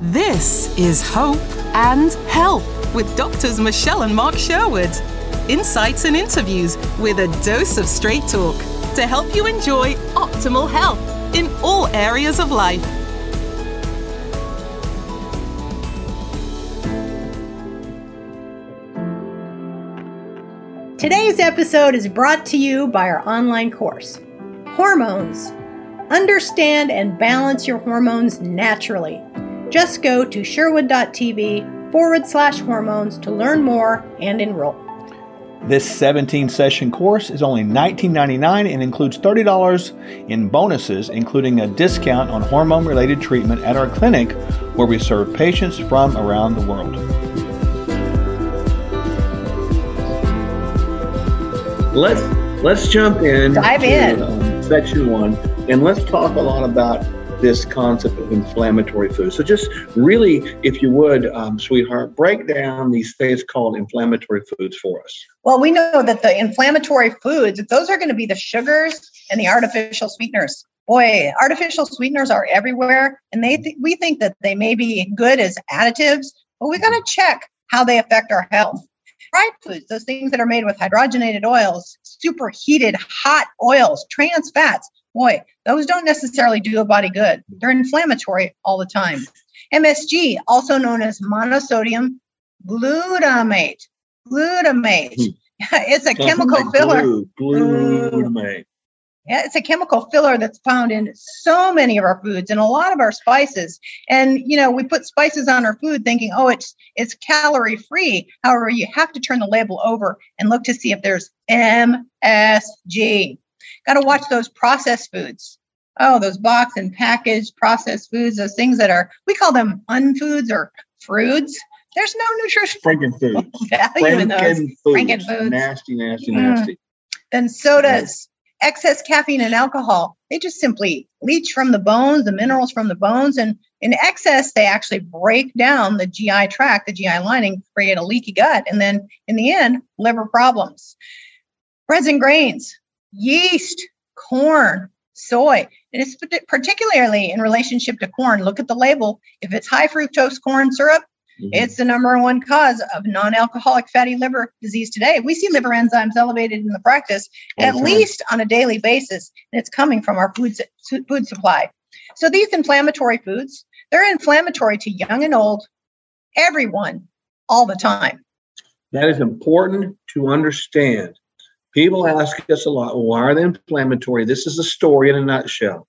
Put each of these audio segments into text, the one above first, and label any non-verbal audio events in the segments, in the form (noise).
This is Hope and Health with doctors Michelle and Mark Sherwood. Insights and interviews with a dose of straight talk to help you enjoy optimal health in all areas of life. Today's episode is brought to you by our online course, Hormones. Understand and balance your hormones naturally just go to sherwood.tv forward slash hormones to learn more and enroll. This 17 session course is only $19.99 and includes $30 in bonuses, including a discount on hormone related treatment at our clinic where we serve patients from around the world. Let's let's jump in. Dive to, in. Um, section one, and let's talk a lot about this concept of inflammatory foods. So, just really, if you would, um, sweetheart, break down these things called inflammatory foods for us. Well, we know that the inflammatory foods, those are going to be the sugars and the artificial sweeteners. Boy, artificial sweeteners are everywhere, and they th- we think that they may be good as additives, but we got to check how they affect our health. Fried foods, those things that are made with hydrogenated oils, superheated hot oils, trans fats, boy, those don't necessarily do a body good. They're inflammatory all the time. MSG, also known as monosodium glutamate. Glutamate. Hmm. (laughs) it's a chemical like filler. Glue, glutamate. Yeah, it's a chemical filler that's found in so many of our foods and a lot of our spices. And you know, we put spices on our food thinking, "Oh, it's it's calorie free." However, you have to turn the label over and look to see if there's MSG. Got to watch those processed foods. Oh, those box and packaged processed foods, those things that are, we call them unfoods or fruits. There's no nutrition Frankenfood. (laughs) value in those. Frankenfoods. Nasty, nasty, mm. nasty. Then sodas, excess caffeine and alcohol, they just simply leach from the bones, the minerals from the bones. And in excess, they actually break down the GI tract, the GI lining, create a leaky gut. And then in the end, liver problems. Breads and grains, yeast, corn, soy. And it's particularly in relationship to corn. Look at the label. If it's high fructose corn syrup, mm-hmm. it's the number one cause of non alcoholic fatty liver disease today. We see liver enzymes elevated in the practice at least on a daily basis, and it's coming from our food, food supply. So these inflammatory foods, they're inflammatory to young and old, everyone, all the time. That is important to understand. People ask us a lot, why are they inflammatory? This is a story in a nutshell.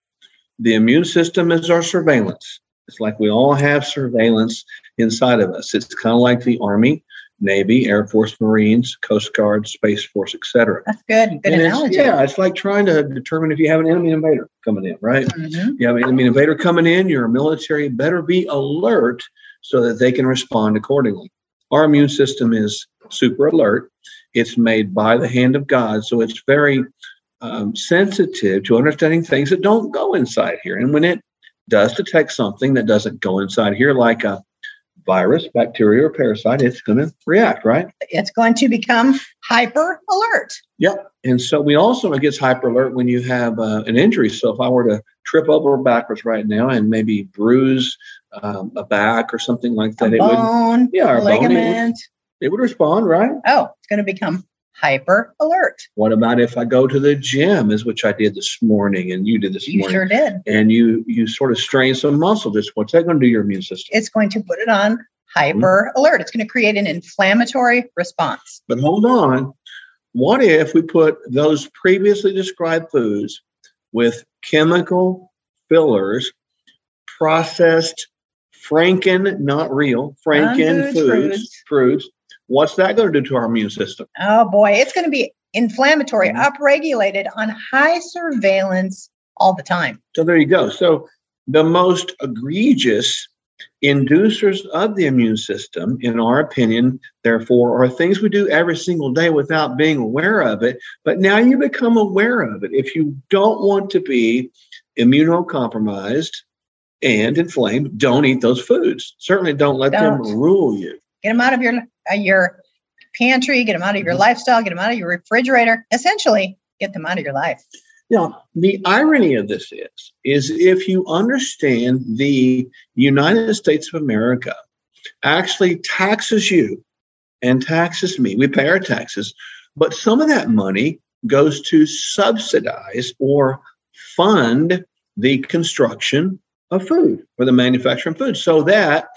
The immune system is our surveillance. It's like we all have surveillance inside of us. It's kind of like the Army, Navy, Air Force, Marines, Coast Guard, Space Force, etc. That's good. Good and analogy. It's, yeah, it's like trying to determine if you have an enemy invader coming in, right? Mm-hmm. You have an enemy invader coming in, your military better be alert so that they can respond accordingly. Our immune system is super alert. It's made by the hand of God. So it's very um, sensitive to understanding things that don't go inside here. And when it does detect something that doesn't go inside here, like a virus, bacteria, or parasite, it's going to react, right? It's going to become hyper alert. Yep. And so we also it gets hyper alert when you have uh, an injury. So if I were to trip over backwards right now and maybe bruise um, a back or something like that, a it bone, would yeah, ligament. Bone, it would respond, right? Oh, it's going to become hyper alert. What about if I go to the gym, as which I did this morning, and you did this you morning? sure did. And you you sort of strain some muscle. Just what's that going to do to your immune system? It's going to put it on hyper mm-hmm. alert. It's going to create an inflammatory response. But hold on. What if we put those previously described foods with chemical fillers, processed Franken, not real, Franken foods, fruits, What's that going to do to our immune system? Oh boy, it's going to be inflammatory, mm-hmm. upregulated on high surveillance all the time. So there you go. So the most egregious inducers of the immune system, in our opinion, therefore, are things we do every single day without being aware of it. But now you become aware of it. If you don't want to be immunocompromised and inflamed, don't eat those foods. Certainly don't let don't. them rule you. Get them out of your uh, your pantry, get them out of your mm-hmm. lifestyle, get them out of your refrigerator. Essentially, get them out of your life. Yeah, the irony of this is, is if you understand the United States of America actually taxes you and taxes me, we pay our taxes, but some of that money goes to subsidize or fund the construction of food or the manufacturing of food so that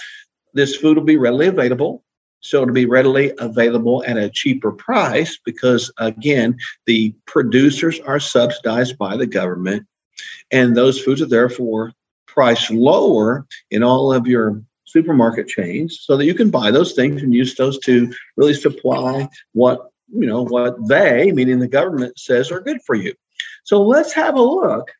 this food will be readily available. So it'll be readily available at a cheaper price because again the producers are subsidized by the government and those foods are therefore priced lower in all of your supermarket chains so that you can buy those things and use those to really supply what you know what they meaning the government says are good for you. So let's have a look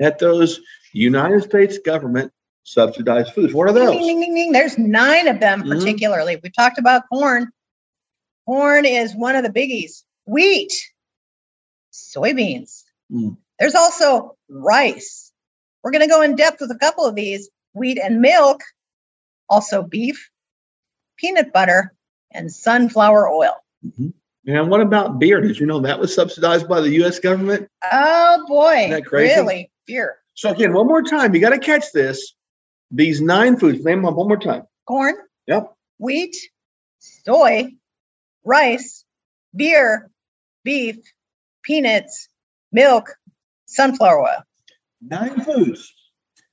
at those united states government subsidized foods. What are those? Ding, ding, ding, There's nine of them, mm-hmm. particularly. We talked about corn. Corn is one of the biggies. Wheat, soybeans. Mm. There's also rice. We're going to go in depth with a couple of these wheat and milk, also beef, peanut butter, and sunflower oil. Mm-hmm. And what about beer? Did you know that was subsidized by the U.S. government? Oh boy! Isn't that crazy? Really, beer. So again, one more time, you got to catch this. These nine foods, name them one more time. Corn. Yep. Wheat, soy, rice, beer, beef, peanuts, milk, sunflower oil. Nine foods.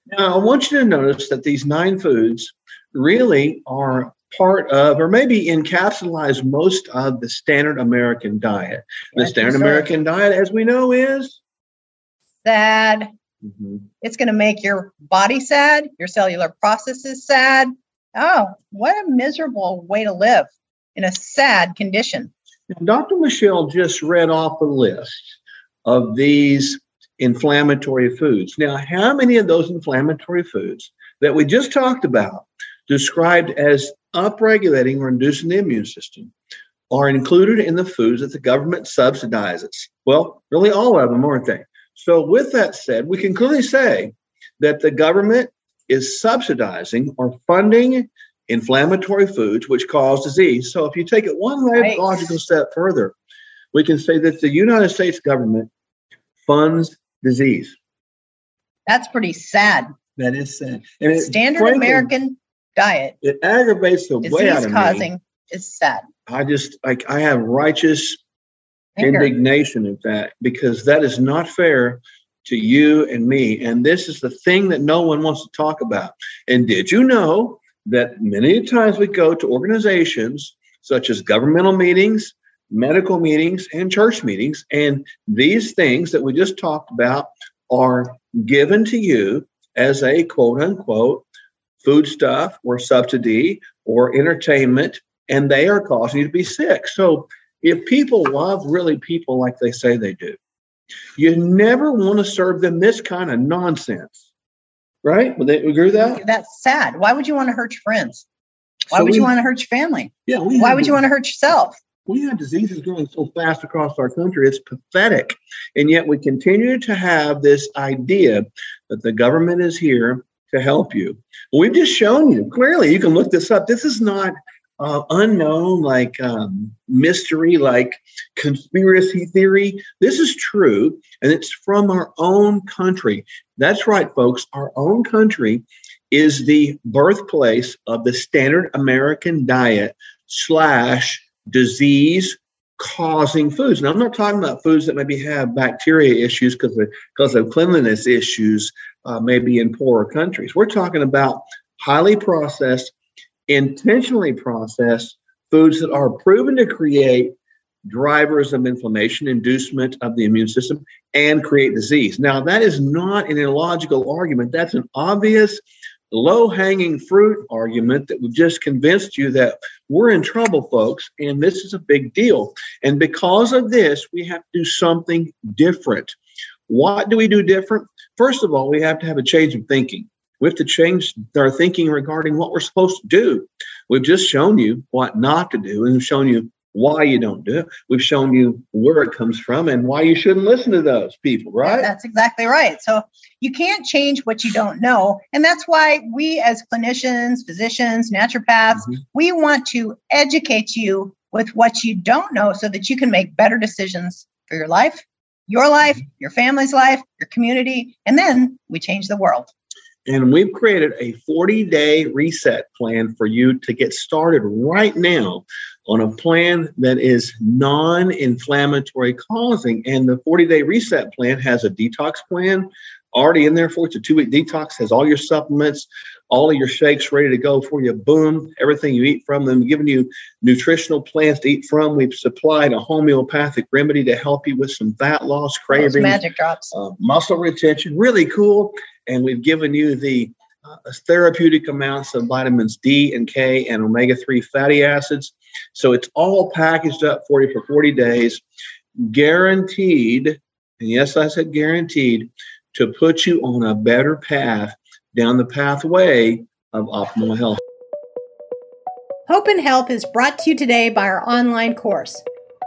Now, I want you to notice that these nine foods really are part of, or maybe encapsulize most of the standard American diet. The standard American diet, as we know, is sad, Mm-hmm. It's going to make your body sad, your cellular processes sad. Oh, what a miserable way to live in a sad condition. Dr. Michelle just read off a list of these inflammatory foods. Now, how many of those inflammatory foods that we just talked about, described as upregulating or inducing the immune system, are included in the foods that the government subsidizes? Well, really all of them, aren't they? So, with that said, we can clearly say that the government is subsidizing or funding inflammatory foods which cause disease. So, if you take it one right. logical step further, we can say that the United States government funds disease. That's pretty sad. That is sad. And it, Standard frankly, American diet. It aggravates the way out of causing me. is sad. I just like I have righteous indignation at that because that is not fair to you and me. And this is the thing that no one wants to talk about. And did you know that many times we go to organizations such as governmental meetings, medical meetings, and church meetings, and these things that we just talked about are given to you as a quote unquote foodstuff or subsidy or entertainment, and they are causing you to be sick. So if people love really people like they say they do, you never want to serve them this kind of nonsense. Right? Would they agree with that? That's sad. Why would you want to hurt your friends? Why so would we, you want to hurt your family? Yeah. Why would you want to hurt yourself? We have diseases growing so fast across our country. It's pathetic. And yet we continue to have this idea that the government is here to help you. We've just shown you clearly, you can look this up. This is not uh, unknown, like um, mystery, like conspiracy theory. This is true, and it's from our own country. That's right, folks. Our own country is the birthplace of the standard American diet slash disease causing foods. Now, I'm not talking about foods that maybe have bacteria issues because of, because of cleanliness issues, uh, maybe in poorer countries. We're talking about highly processed intentionally process foods that are proven to create drivers of inflammation, inducement of the immune system, and create disease. Now, that is not an illogical argument. That's an obvious, low hanging fruit argument that we've just convinced you that we're in trouble, folks, and this is a big deal. And because of this, we have to do something different. What do we do different? First of all, we have to have a change of thinking. We have to change our thinking regarding what we're supposed to do. We've just shown you what not to do, and we've shown you why you don't do it. We've shown you where it comes from and why you shouldn't listen to those people, right? That's exactly right. So you can't change what you don't know. And that's why we, as clinicians, physicians, naturopaths, mm-hmm. we want to educate you with what you don't know so that you can make better decisions for your life your life, your family's life, your community, and then we change the world. And we've created a 40 day reset plan for you to get started right now on a plan that is non inflammatory causing. And the 40 day reset plan has a detox plan already in there for you. It's a two week detox, has all your supplements, all of your shakes ready to go for you. Boom, everything you eat from them, giving you nutritional plans to eat from. We've supplied a homeopathic remedy to help you with some fat loss, craving, magic drops, uh, muscle retention. Really cool. And we've given you the uh, therapeutic amounts of vitamins D and K and omega 3 fatty acids. So it's all packaged up for you for 40 days, guaranteed. And yes, I said guaranteed to put you on a better path down the pathway of optimal health. Hope and Health is brought to you today by our online course,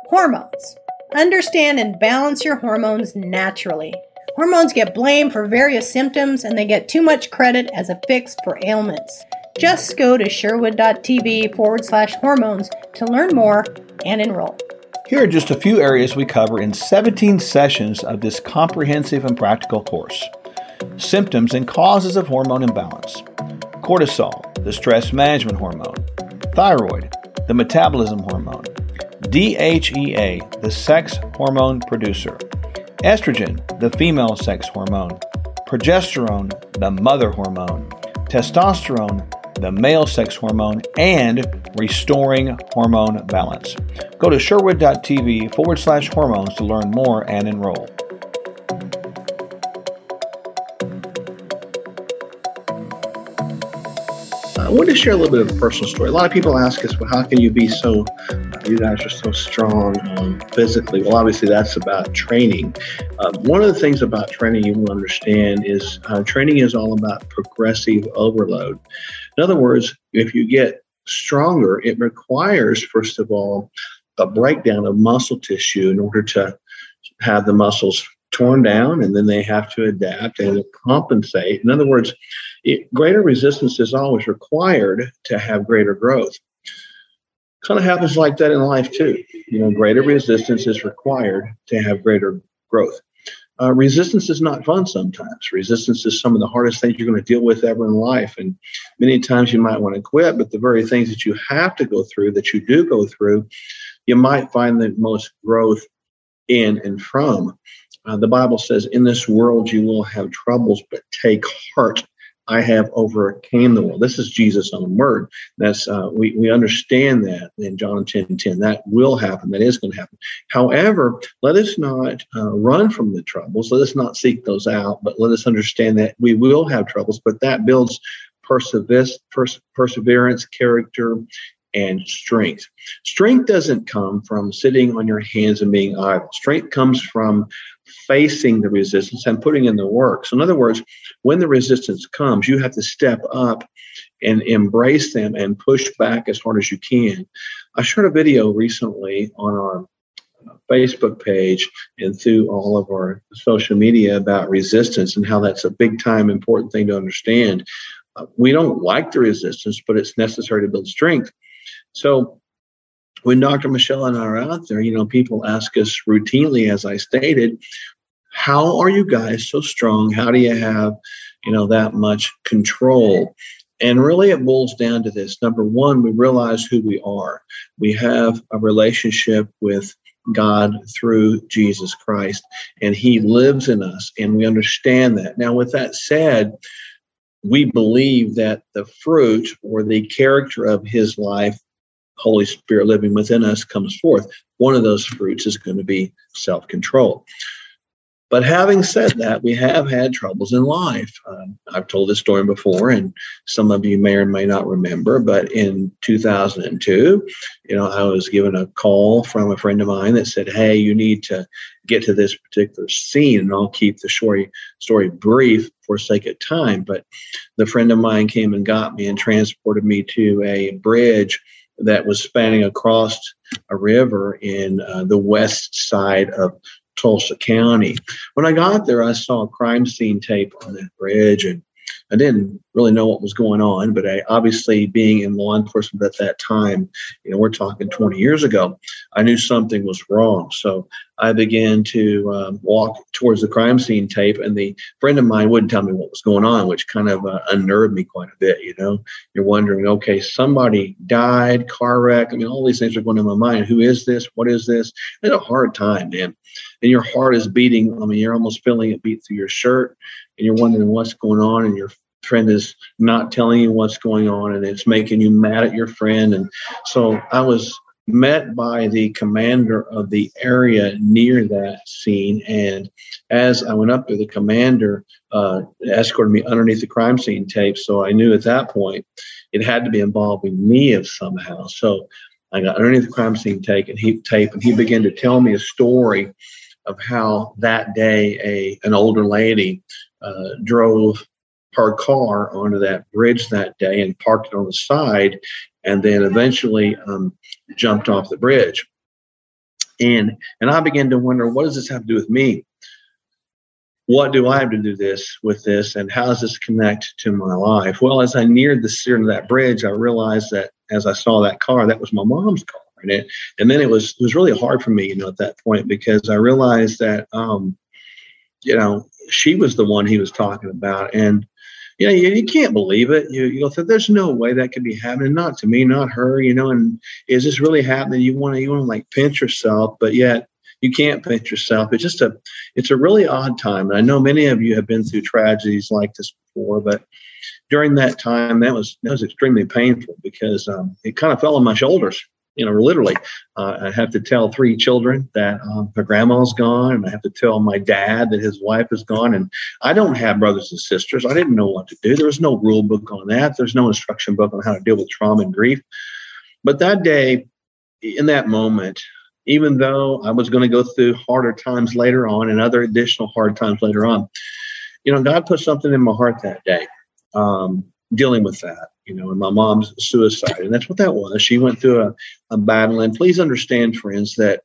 Hormones. Understand and balance your hormones naturally. Hormones get blamed for various symptoms and they get too much credit as a fix for ailments. Just go to sherwood.tv forward slash hormones to learn more and enroll. Here are just a few areas we cover in 17 sessions of this comprehensive and practical course. Symptoms and causes of hormone imbalance, cortisol, the stress management hormone, thyroid, the metabolism hormone, DHEA, the sex hormone producer, estrogen, the female sex hormone, progesterone, the mother hormone, testosterone, the male sex hormone, and restoring hormone balance. Go to sherwood.tv forward slash hormones to learn more and enroll. I want to share a little bit of a personal story. A lot of people ask us, well, how can you be so, you guys are so strong um, physically? Well, obviously, that's about training. Uh, one of the things about training you will understand is uh, training is all about progressive overload. In other words, if you get stronger, it requires, first of all, a breakdown of muscle tissue in order to have the muscles torn down and then they have to adapt and compensate. In other words, it, greater resistance is always required to have greater growth. Kind of happens like that in life too. You know, greater resistance is required to have greater growth. Uh, resistance is not fun sometimes. Resistance is some of the hardest things you're going to deal with ever in life. And many times you might want to quit, but the very things that you have to go through, that you do go through, you might find the most growth in and from. Uh, the Bible says, In this world you will have troubles, but take heart. I have overcame the world. This is Jesus' own word. That's uh, we we understand that in John 10, 10. That will happen. That is going to happen. However, let us not uh, run from the troubles. Let us not seek those out, but let us understand that we will have troubles. But that builds perseverance, perseverance, character, and strength. Strength doesn't come from sitting on your hands and being idle. Strength comes from facing the resistance and putting in the work. So, in other words, when the resistance comes, you have to step up and embrace them and push back as hard as you can. I shared a video recently on our Facebook page and through all of our social media about resistance and how that's a big time important thing to understand. Uh, we don't like the resistance, but it's necessary to build strength. So when Dr. Michelle and I are out there, you know, people ask us routinely, as I stated, how are you guys so strong? How do you have, you know, that much control? And really, it boils down to this. Number one, we realize who we are. We have a relationship with God through Jesus Christ, and He lives in us, and we understand that. Now, with that said, we believe that the fruit or the character of His life Holy Spirit living within us comes forth. One of those fruits is going to be self control. But having said that, we have had troubles in life. Um, I've told this story before, and some of you may or may not remember. But in 2002, you know, I was given a call from a friend of mine that said, "Hey, you need to get to this particular scene," and I'll keep the story story brief for sake of time. But the friend of mine came and got me and transported me to a bridge that was spanning across a river in uh, the west side of Tulsa County. When I got there, I saw a crime scene tape on that bridge, and I didn't really know what was going on, but I obviously being in law enforcement at that time, you know, we're talking 20 years ago, I knew something was wrong. So I began to um, walk towards the crime scene tape, and the friend of mine wouldn't tell me what was going on, which kind of uh, unnerved me quite a bit. You know, you're wondering, okay, somebody died, car wreck. I mean, all these things are going in my mind. Who is this? What is this? It's a hard time, man. And your heart is beating. I mean, you're almost feeling it beat through your shirt, and you're wondering what's going on, and your friend is not telling you what's going on, and it's making you mad at your friend. And so I was met by the commander of the area near that scene. And as I went up there, the commander uh, escorted me underneath the crime scene tape. So I knew at that point it had to be involving me of somehow. So I got underneath the crime scene tape and he tape and he began to tell me a story of how that day a an older lady uh, drove her car onto that bridge that day and parked it on the side and then eventually um, jumped off the bridge. And and I began to wonder, what does this have to do with me? What do I have to do this with this, and how does this connect to my life? Well, as I neared the center of that bridge, I realized that as I saw that car, that was my mom's car, and it, and then it was it was really hard for me, you know, at that point because I realized that, um, you know, she was the one he was talking about, and you know, you, you can't believe it. You you go, there's no way that could be happening. Not to me, not her. You know, and is this really happening? You want to you want to like pinch yourself, but yet you can't pinch yourself. It's just a it's a really odd time. And I know many of you have been through tragedies like this before, but during that time, that was that was extremely painful because um, it kind of fell on my shoulders you know, literally, uh, I have to tell three children that um, their grandma's gone, and I have to tell my dad that his wife is gone. And I don't have brothers and sisters. I didn't know what to do. There was no rule book on that. There's no instruction book on how to deal with trauma and grief. But that day, in that moment, even though I was going to go through harder times later on and other additional hard times later on, you know, God put something in my heart that day. Um, dealing with that, you know, and my mom's suicide. And that's what that was. She went through a, a battle. And please understand, friends, that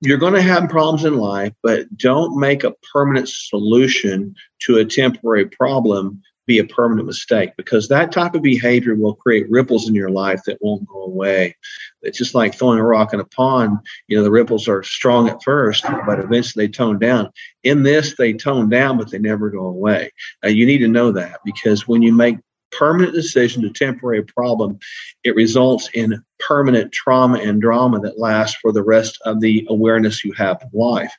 you're going to have problems in life, but don't make a permanent solution to a temporary problem be a permanent mistake because that type of behavior will create ripples in your life that won't go away. It's just like throwing a rock in a pond. You know, the ripples are strong at first, but eventually they tone down. In this, they tone down, but they never go away. Now, you need to know that because when you make permanent decision to temporary problem, it results in permanent trauma and drama that lasts for the rest of the awareness you have of life.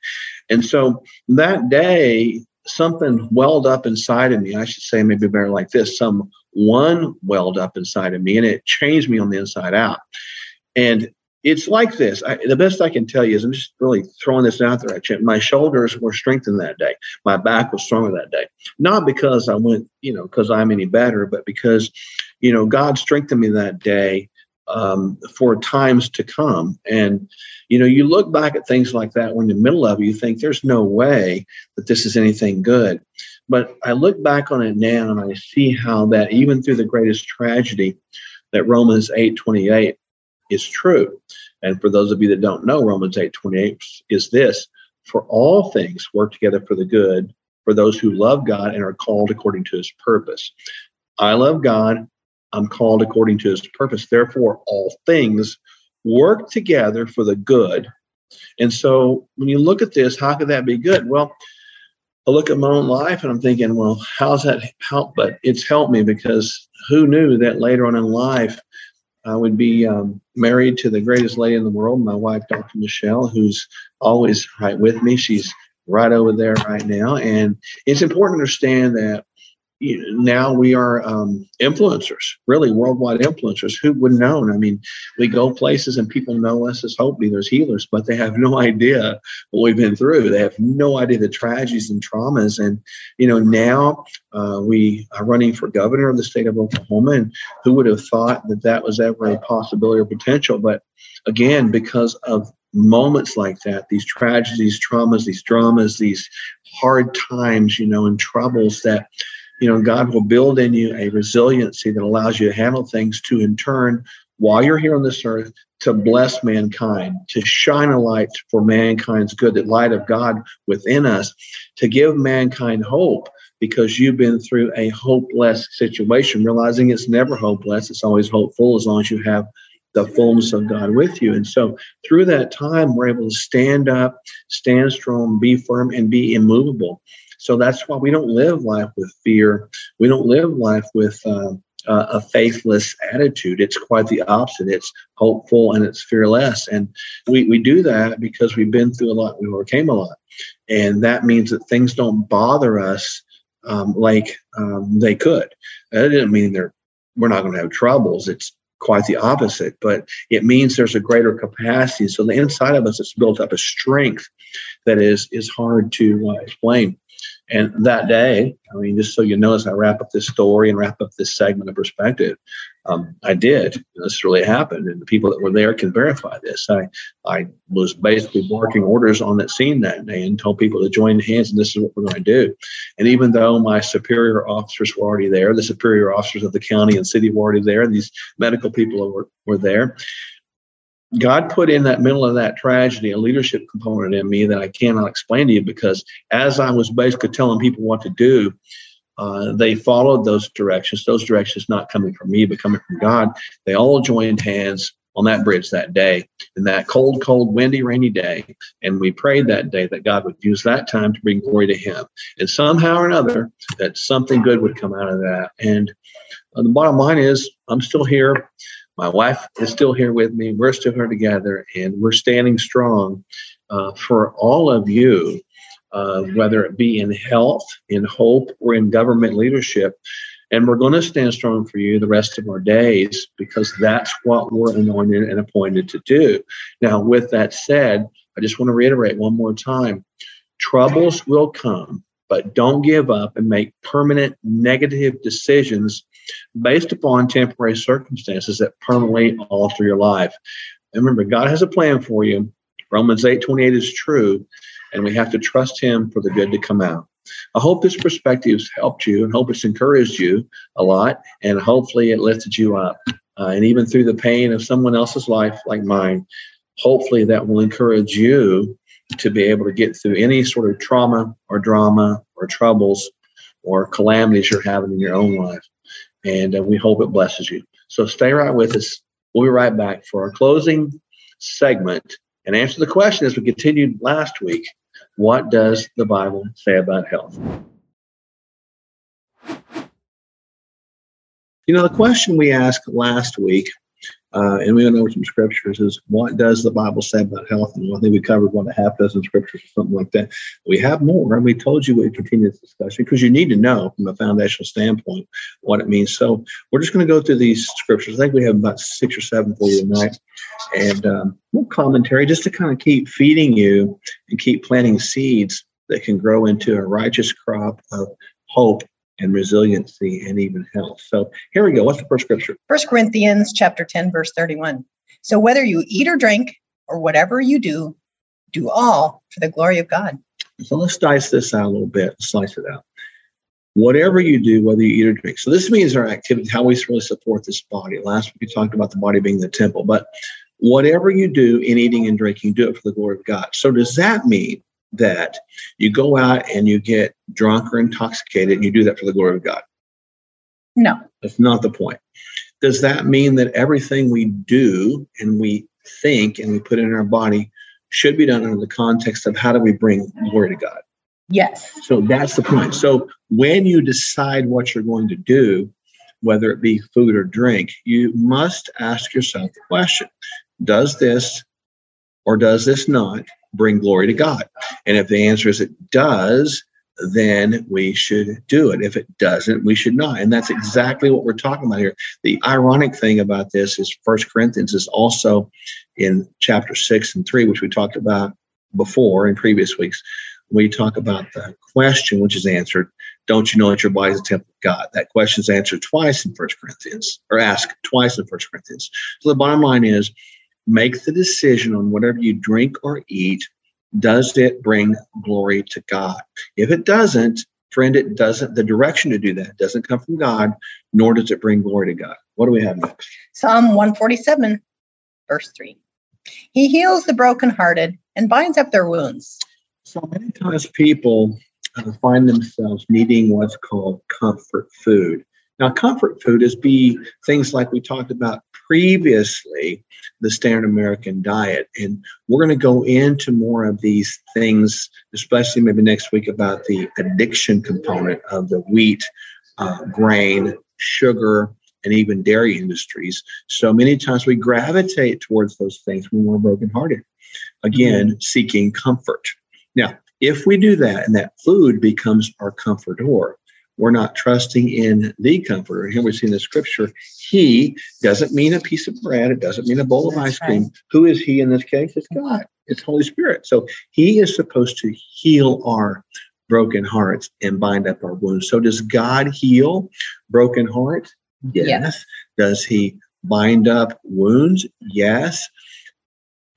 And so that day, something welled up inside of me. I should say maybe better like this: some one welled up inside of me, and it changed me on the inside out. And it's like this. I, the best I can tell you is I'm just really throwing this out there. My shoulders were strengthened that day. My back was stronger that day. Not because I went, you know, because I'm any better, but because, you know, God strengthened me that day um, for times to come. And, you know, you look back at things like that when in the middle of it, you think there's no way that this is anything good. But I look back on it now and I see how that even through the greatest tragedy, that Romans 8 28 is true. And for those of you that don't know, Romans 8 28 is this for all things work together for the good for those who love God and are called according to his purpose. I love God. I'm called according to his purpose. Therefore, all things work together for the good. And so when you look at this, how could that be good? Well, I look at my own life and I'm thinking, well, how's that help? But it's helped me because who knew that later on in life I would be um, married to the greatest lady in the world, my wife, Dr. Michelle, who's always right with me. She's right over there right now. And it's important to understand that now we are um, influencers, really worldwide influencers. Who would have known? I mean, we go places and people know us as hope leaders, healers, but they have no (laughs) idea what we've been through. They have no idea the tragedies and traumas. And, you know, now uh, we are running for governor of the state of Oklahoma. And who would have thought that that was ever a possibility or potential? But again, because of moments like that, these tragedies, traumas, these dramas, these hard times, you know, and troubles that you know, God will build in you a resiliency that allows you to handle things to, in turn, while you're here on this earth, to bless mankind, to shine a light for mankind's good, that light of God within us, to give mankind hope. because you've been through a hopeless situation, realizing it's never hopeless. It's always hopeful as long as you have the fullness of God with you. And so through that time, we're able to stand up, stand strong, be firm, and be immovable. So that's why we don't live life with fear. We don't live life with uh, uh, a faithless attitude. It's quite the opposite. It's hopeful and it's fearless. And we, we do that because we've been through a lot, we overcame a lot. And that means that things don't bother us um, like um, they could. That didn't mean they're we're not going to have troubles. It's quite the opposite, but it means there's a greater capacity. So the inside of us is built up a strength that is is hard to uh, explain. And that day, I mean, just so you know, as I wrap up this story and wrap up this segment of perspective, um, I did. This really happened, and the people that were there can verify this. I I was basically barking orders on that scene that day and told people to join hands, and this is what we're going to do. And even though my superior officers were already there, the superior officers of the county and city were already there, and these medical people were, were there, God put in that middle of that tragedy a leadership component in me that I cannot explain to you because as I was basically telling people what to do, uh, they followed those directions. Those directions not coming from me, but coming from God. They all joined hands on that bridge that day in that cold, cold, windy, rainy day. And we prayed that day that God would use that time to bring glory to Him. And somehow or another, that something good would come out of that. And uh, the bottom line is, I'm still here. My wife is still here with me. We're still here together, and we're standing strong uh, for all of you, uh, whether it be in health, in hope, or in government leadership. And we're going to stand strong for you the rest of our days because that's what we're anointed and appointed to do. Now, with that said, I just want to reiterate one more time troubles will come, but don't give up and make permanent negative decisions based upon temporary circumstances that permanently alter your life. And remember, God has a plan for you. Romans 8 28 is true, and we have to trust Him for the good to come out. I hope this perspective has helped you and hope it's encouraged you a lot, and hopefully it lifted you up. Uh, and even through the pain of someone else's life like mine, hopefully that will encourage you to be able to get through any sort of trauma or drama or troubles or calamities you're having in your own life and uh, we hope it blesses you. So stay right with us. We'll be right back for our closing segment and answer the question as we continued last week what does the Bible say about health? You know, the question we asked last week uh, and we went over some scriptures is what does the Bible say about health? And I think we covered one and a half dozen scriptures or something like that. We have more, and we told you we'd continue this discussion because you need to know from a foundational standpoint what it means. So we're just going to go through these scriptures. I think we have about six or seven for you tonight, and um, more commentary just to kind of keep feeding you and keep planting seeds that can grow into a righteous crop of hope and resiliency and even health. So here we go. What's the first scripture? First Corinthians chapter 10, verse 31. So whether you eat or drink or whatever you do, do all for the glory of God. So let's dice this out a little bit, slice it out. Whatever you do, whether you eat or drink. So this means our activity, how we really support this body. Last week we talked about the body being the temple, but whatever you do in eating and drinking, do it for the glory of God. So does that mean that you go out and you get drunk or intoxicated and you do that for the glory of God. No. That's not the point. Does that mean that everything we do and we think and we put in our body should be done under the context of how do we bring glory to God? Yes. So that's the point. So when you decide what you're going to do, whether it be food or drink, you must ask yourself the question Does this or does this not bring glory to God? And if the answer is it does, then we should do it. If it doesn't, we should not. And that's exactly what we're talking about here. The ironic thing about this is First Corinthians is also in chapter six and three, which we talked about before in previous weeks. We talk about the question which is answered, don't you know that your body is a temple of God? That question is answered twice in First Corinthians, or asked twice in First Corinthians. So the bottom line is make the decision on whatever you drink or eat does it bring glory to God? If it doesn't, friend, it doesn't, the direction to do that doesn't come from God, nor does it bring glory to God. What do we have next? Psalm 147, verse 3. He heals the brokenhearted and binds up their wounds. So many times people uh, find themselves needing what's called comfort food. Now, comfort food is be things like we talked about previously, the standard American diet. And we're going to go into more of these things, especially maybe next week, about the addiction component of the wheat, uh, grain, sugar, and even dairy industries. So many times we gravitate towards those things when we're brokenhearted. Again, mm-hmm. seeking comfort. Now, if we do that and that food becomes our comforter, we're not trusting in the comforter. Here we see in the scripture, he doesn't mean a piece of bread, it doesn't mean a bowl That's of ice cream. Right. Who is he in this case? It's God, it's Holy Spirit. So he is supposed to heal our broken hearts and bind up our wounds. So does God heal broken hearts? Yes. yes. Does he bind up wounds? Yes.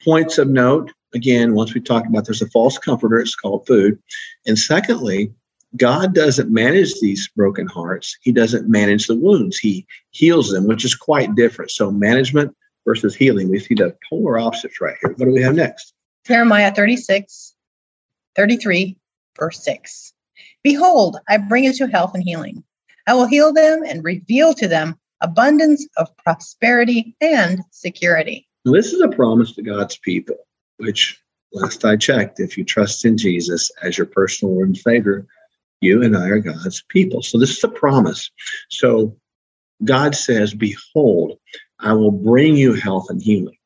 Points of note again, once we talked about there's a false comforter, it's called food. And secondly, God doesn't manage these broken hearts. He doesn't manage the wounds. He heals them, which is quite different. So, management versus healing, we see the polar opposites right here. What do we have next? Jeremiah 36, 33, verse 6. Behold, I bring you to health and healing. I will heal them and reveal to them abundance of prosperity and security. This is a promise to God's people, which last I checked, if you trust in Jesus as your personal Lord and Savior, you and I are God's people. So this is a promise. So God says, Behold, I will bring you health and healing.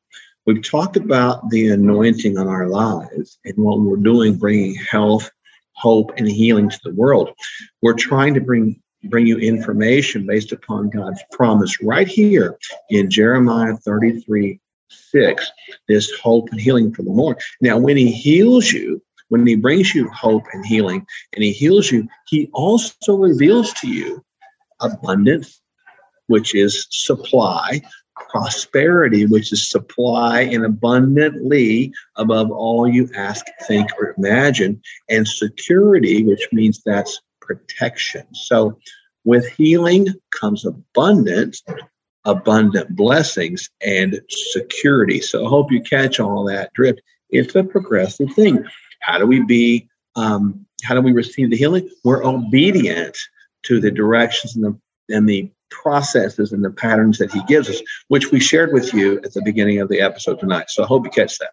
We've talked about the anointing on our lives and what we're doing, bringing health, hope, and healing to the world. We're trying to bring bring you information based upon God's promise right here in Jeremiah 33 6, this hope and healing for the Lord. Now, when He heals you, when He brings you hope and healing and He heals you, He also reveals to you abundance, which is supply, prosperity, which is supply and abundantly above all you ask, think, or imagine, and security, which means that's protection. So with healing comes abundance, abundant blessings, and security. So I hope you catch all that drift. It's a progressive thing. How do we be? Um, how do we receive the healing? We're obedient to the directions and the and the processes and the patterns that he gives us, which we shared with you at the beginning of the episode tonight. So I hope you catch that.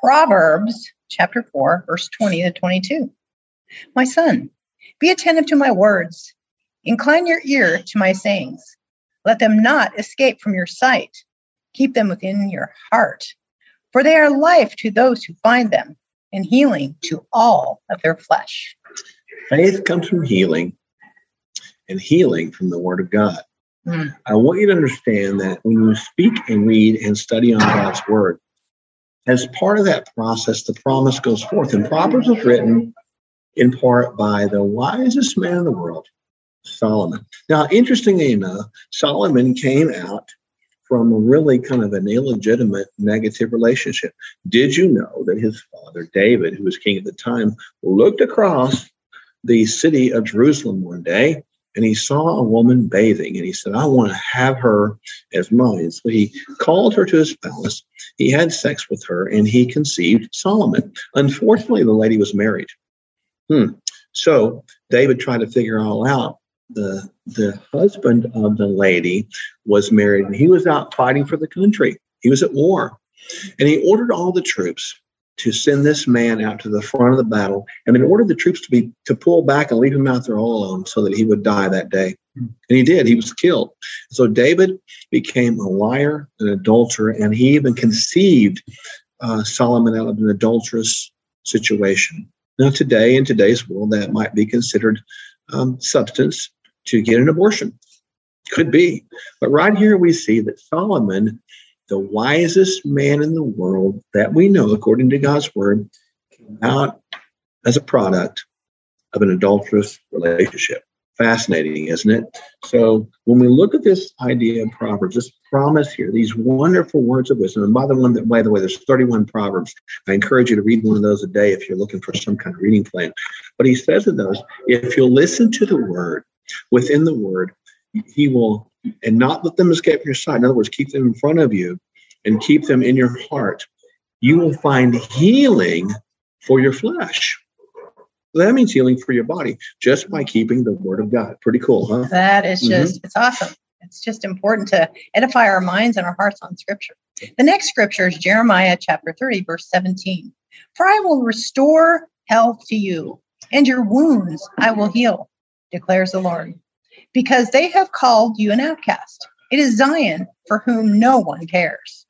Proverbs chapter 4, verse 20 to 22. My son, be attentive to my words, incline your ear to my sayings. Let them not escape from your sight. Keep them within your heart, for they are life to those who find them and healing to all of their flesh. Faith comes from healing, and healing from the Word of God. Mm. I want you to understand that when you speak and read and study on God's Word, as part of that process, the promise goes forth. And Proverbs was written in part by the wisest man in the world, Solomon. Now, interestingly enough, Solomon came out from a really kind of an illegitimate negative relationship. Did you know that his father, David, who was king at the time, looked across the city of Jerusalem one day and he saw a woman bathing and he said, I want to have her as mine. So he called her to his palace. He had sex with her and he conceived Solomon. Unfortunately, the lady was married. Hmm. So David tried to figure all out. The, the husband of the lady was married and he was out fighting for the country. He was at war. And he ordered all the troops to send this man out to the front of the battle and then ordered the troops to be to pull back and leave him out there all alone so that he would die that day. And he did. He was killed. So david became a liar an adulterer and he even conceived uh, solomon out of an adulterous situation. Now today in today's world that might be considered um, substance to get an abortion could be but right here we see that solomon the wisest man in the world that we know, according to God's word, came out as a product of an adulterous relationship. Fascinating, isn't it? So when we look at this idea of Proverbs, this promise here, these wonderful words of wisdom, and by the one that by the way, there's 31 Proverbs. I encourage you to read one of those a day if you're looking for some kind of reading plan. But he says in those, if you'll listen to the word, within the word, he will and not let them escape your sight. In other words, keep them in front of you and keep them in your heart. You will find healing for your flesh. That means healing for your body just by keeping the word of God. Pretty cool, huh? That is just, mm-hmm. it's awesome. It's just important to edify our minds and our hearts on scripture. The next scripture is Jeremiah chapter 30, verse 17. For I will restore health to you, and your wounds I will heal, declares the Lord, because they have called you an outcast. It is Zion for whom no one cares.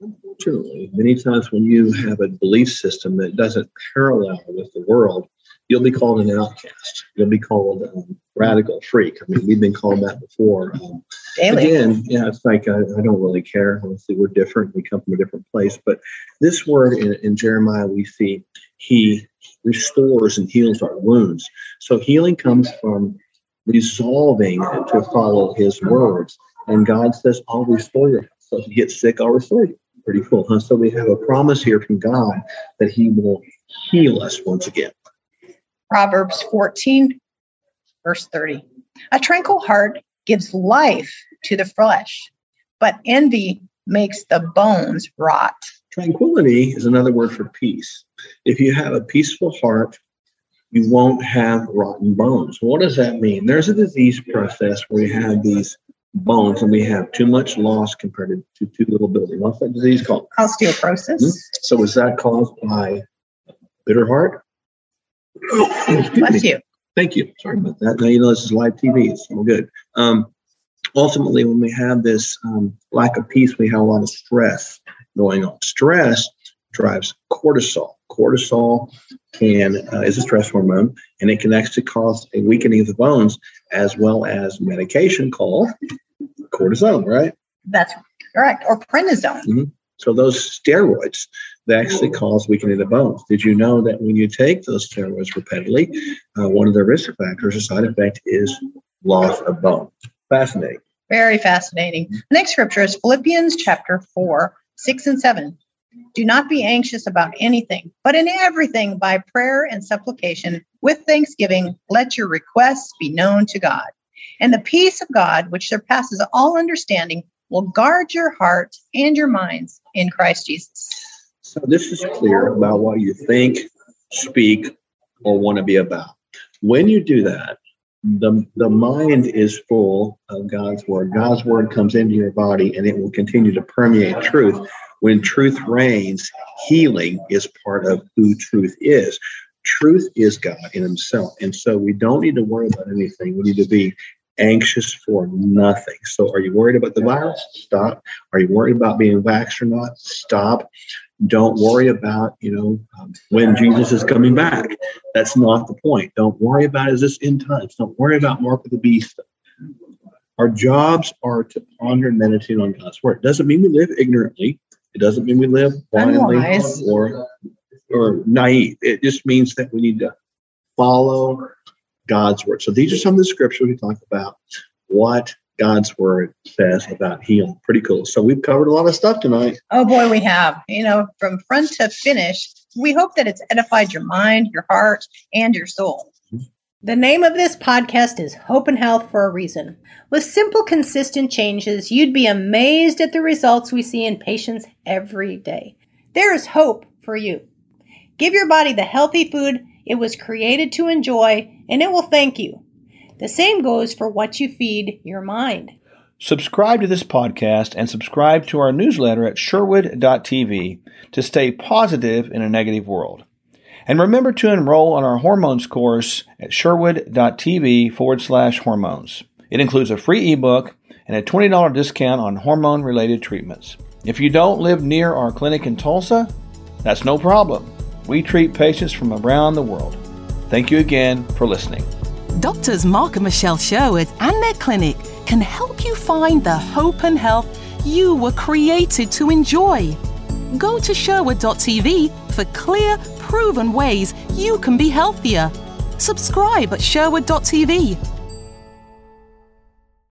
Unfortunately, many times when you have a belief system that doesn't parallel with the world, you'll be called an outcast. You'll be called um, radical freak. I mean, we've been called that before. Um, again, yeah, it's like I, I, don't really care. Honestly, we're different. We come from a different place. But this word in, in Jeremiah, we see he restores and heals our wounds. So healing comes from resolving to follow his words. And God says, I'll restore you. So if you get sick, I'll restore you. Pretty cool, huh? So we have a promise here from God that he will heal us once again. Proverbs 14, verse 30. A tranquil heart gives life to the flesh, but envy makes the bones rot. Tranquility is another word for peace. If you have a peaceful heart, you won't have rotten bones. What does that mean? There's a disease process where you have these bones and we have too much loss compared to too little building. What's that disease called? Osteoporosis. Mm-hmm. So is that caused by bitter heart? Bless you. Thank you. Sorry about that. Now you know this is live TV, so we're good. Um, ultimately, when we have this um, lack of peace, we have a lot of stress going on. Stress drives cortisol. Cortisol can uh, is a stress hormone, and it can actually cause a weakening of the bones, as well as medication called cortisone. Right? That's correct, or prednisone. Mm-hmm. So those steroids they actually cause weakening of the bones. Did you know that when you take those steroids repeatedly, uh, one of the risk factors, a side effect, is loss of bone? Fascinating. Very fascinating. The next scripture is Philippians chapter 4, 6 and 7. Do not be anxious about anything, but in everything by prayer and supplication with thanksgiving, let your requests be known to God. And the peace of God, which surpasses all understanding, will guard your heart and your minds in Christ Jesus. So this is clear about what you think, speak, or want to be about. When you do that, the, the mind is full of God's word. God's word comes into your body and it will continue to permeate truth. When truth reigns, healing is part of who truth is. Truth is God in Himself. And so we don't need to worry about anything. We need to be anxious for nothing. So, are you worried about the virus? Stop. Are you worried about being vaxxed or not? Stop. Don't worry about, you know, um, when Jesus is coming back. That's not the point. Don't worry about is this in times. Don't worry about mark of the beast. Our jobs are to ponder and meditate on God's word. It doesn't mean we live ignorantly. It doesn't mean we live blindly or or naive. It just means that we need to follow God's word. So these are some of the scriptures we talk about what God's word says about healing. Pretty cool. So we've covered a lot of stuff tonight. Oh boy, we have. You know, from front to finish. We hope that it's edified your mind, your heart, and your soul. Mm-hmm. The name of this podcast is Hope and Health for a reason. With simple, consistent changes, you'd be amazed at the results we see in patients every day. There is hope for you. Give your body the healthy food it was created to enjoy, and it will thank you. The same goes for what you feed your mind. Subscribe to this podcast and subscribe to our newsletter at sherwood.tv to stay positive in a negative world. And remember to enroll on our hormones course at sherwood.tv forward slash hormones. It includes a free ebook and a $20 discount on hormone related treatments. If you don't live near our clinic in Tulsa, that's no problem. We treat patients from around the world. Thank you again for listening. Doctors Mark and Michelle Sherwood and their clinic can help you find the hope and health you were created to enjoy. Go to Sherwood.tv for clear, proven ways you can be healthier. Subscribe at Sherwood.tv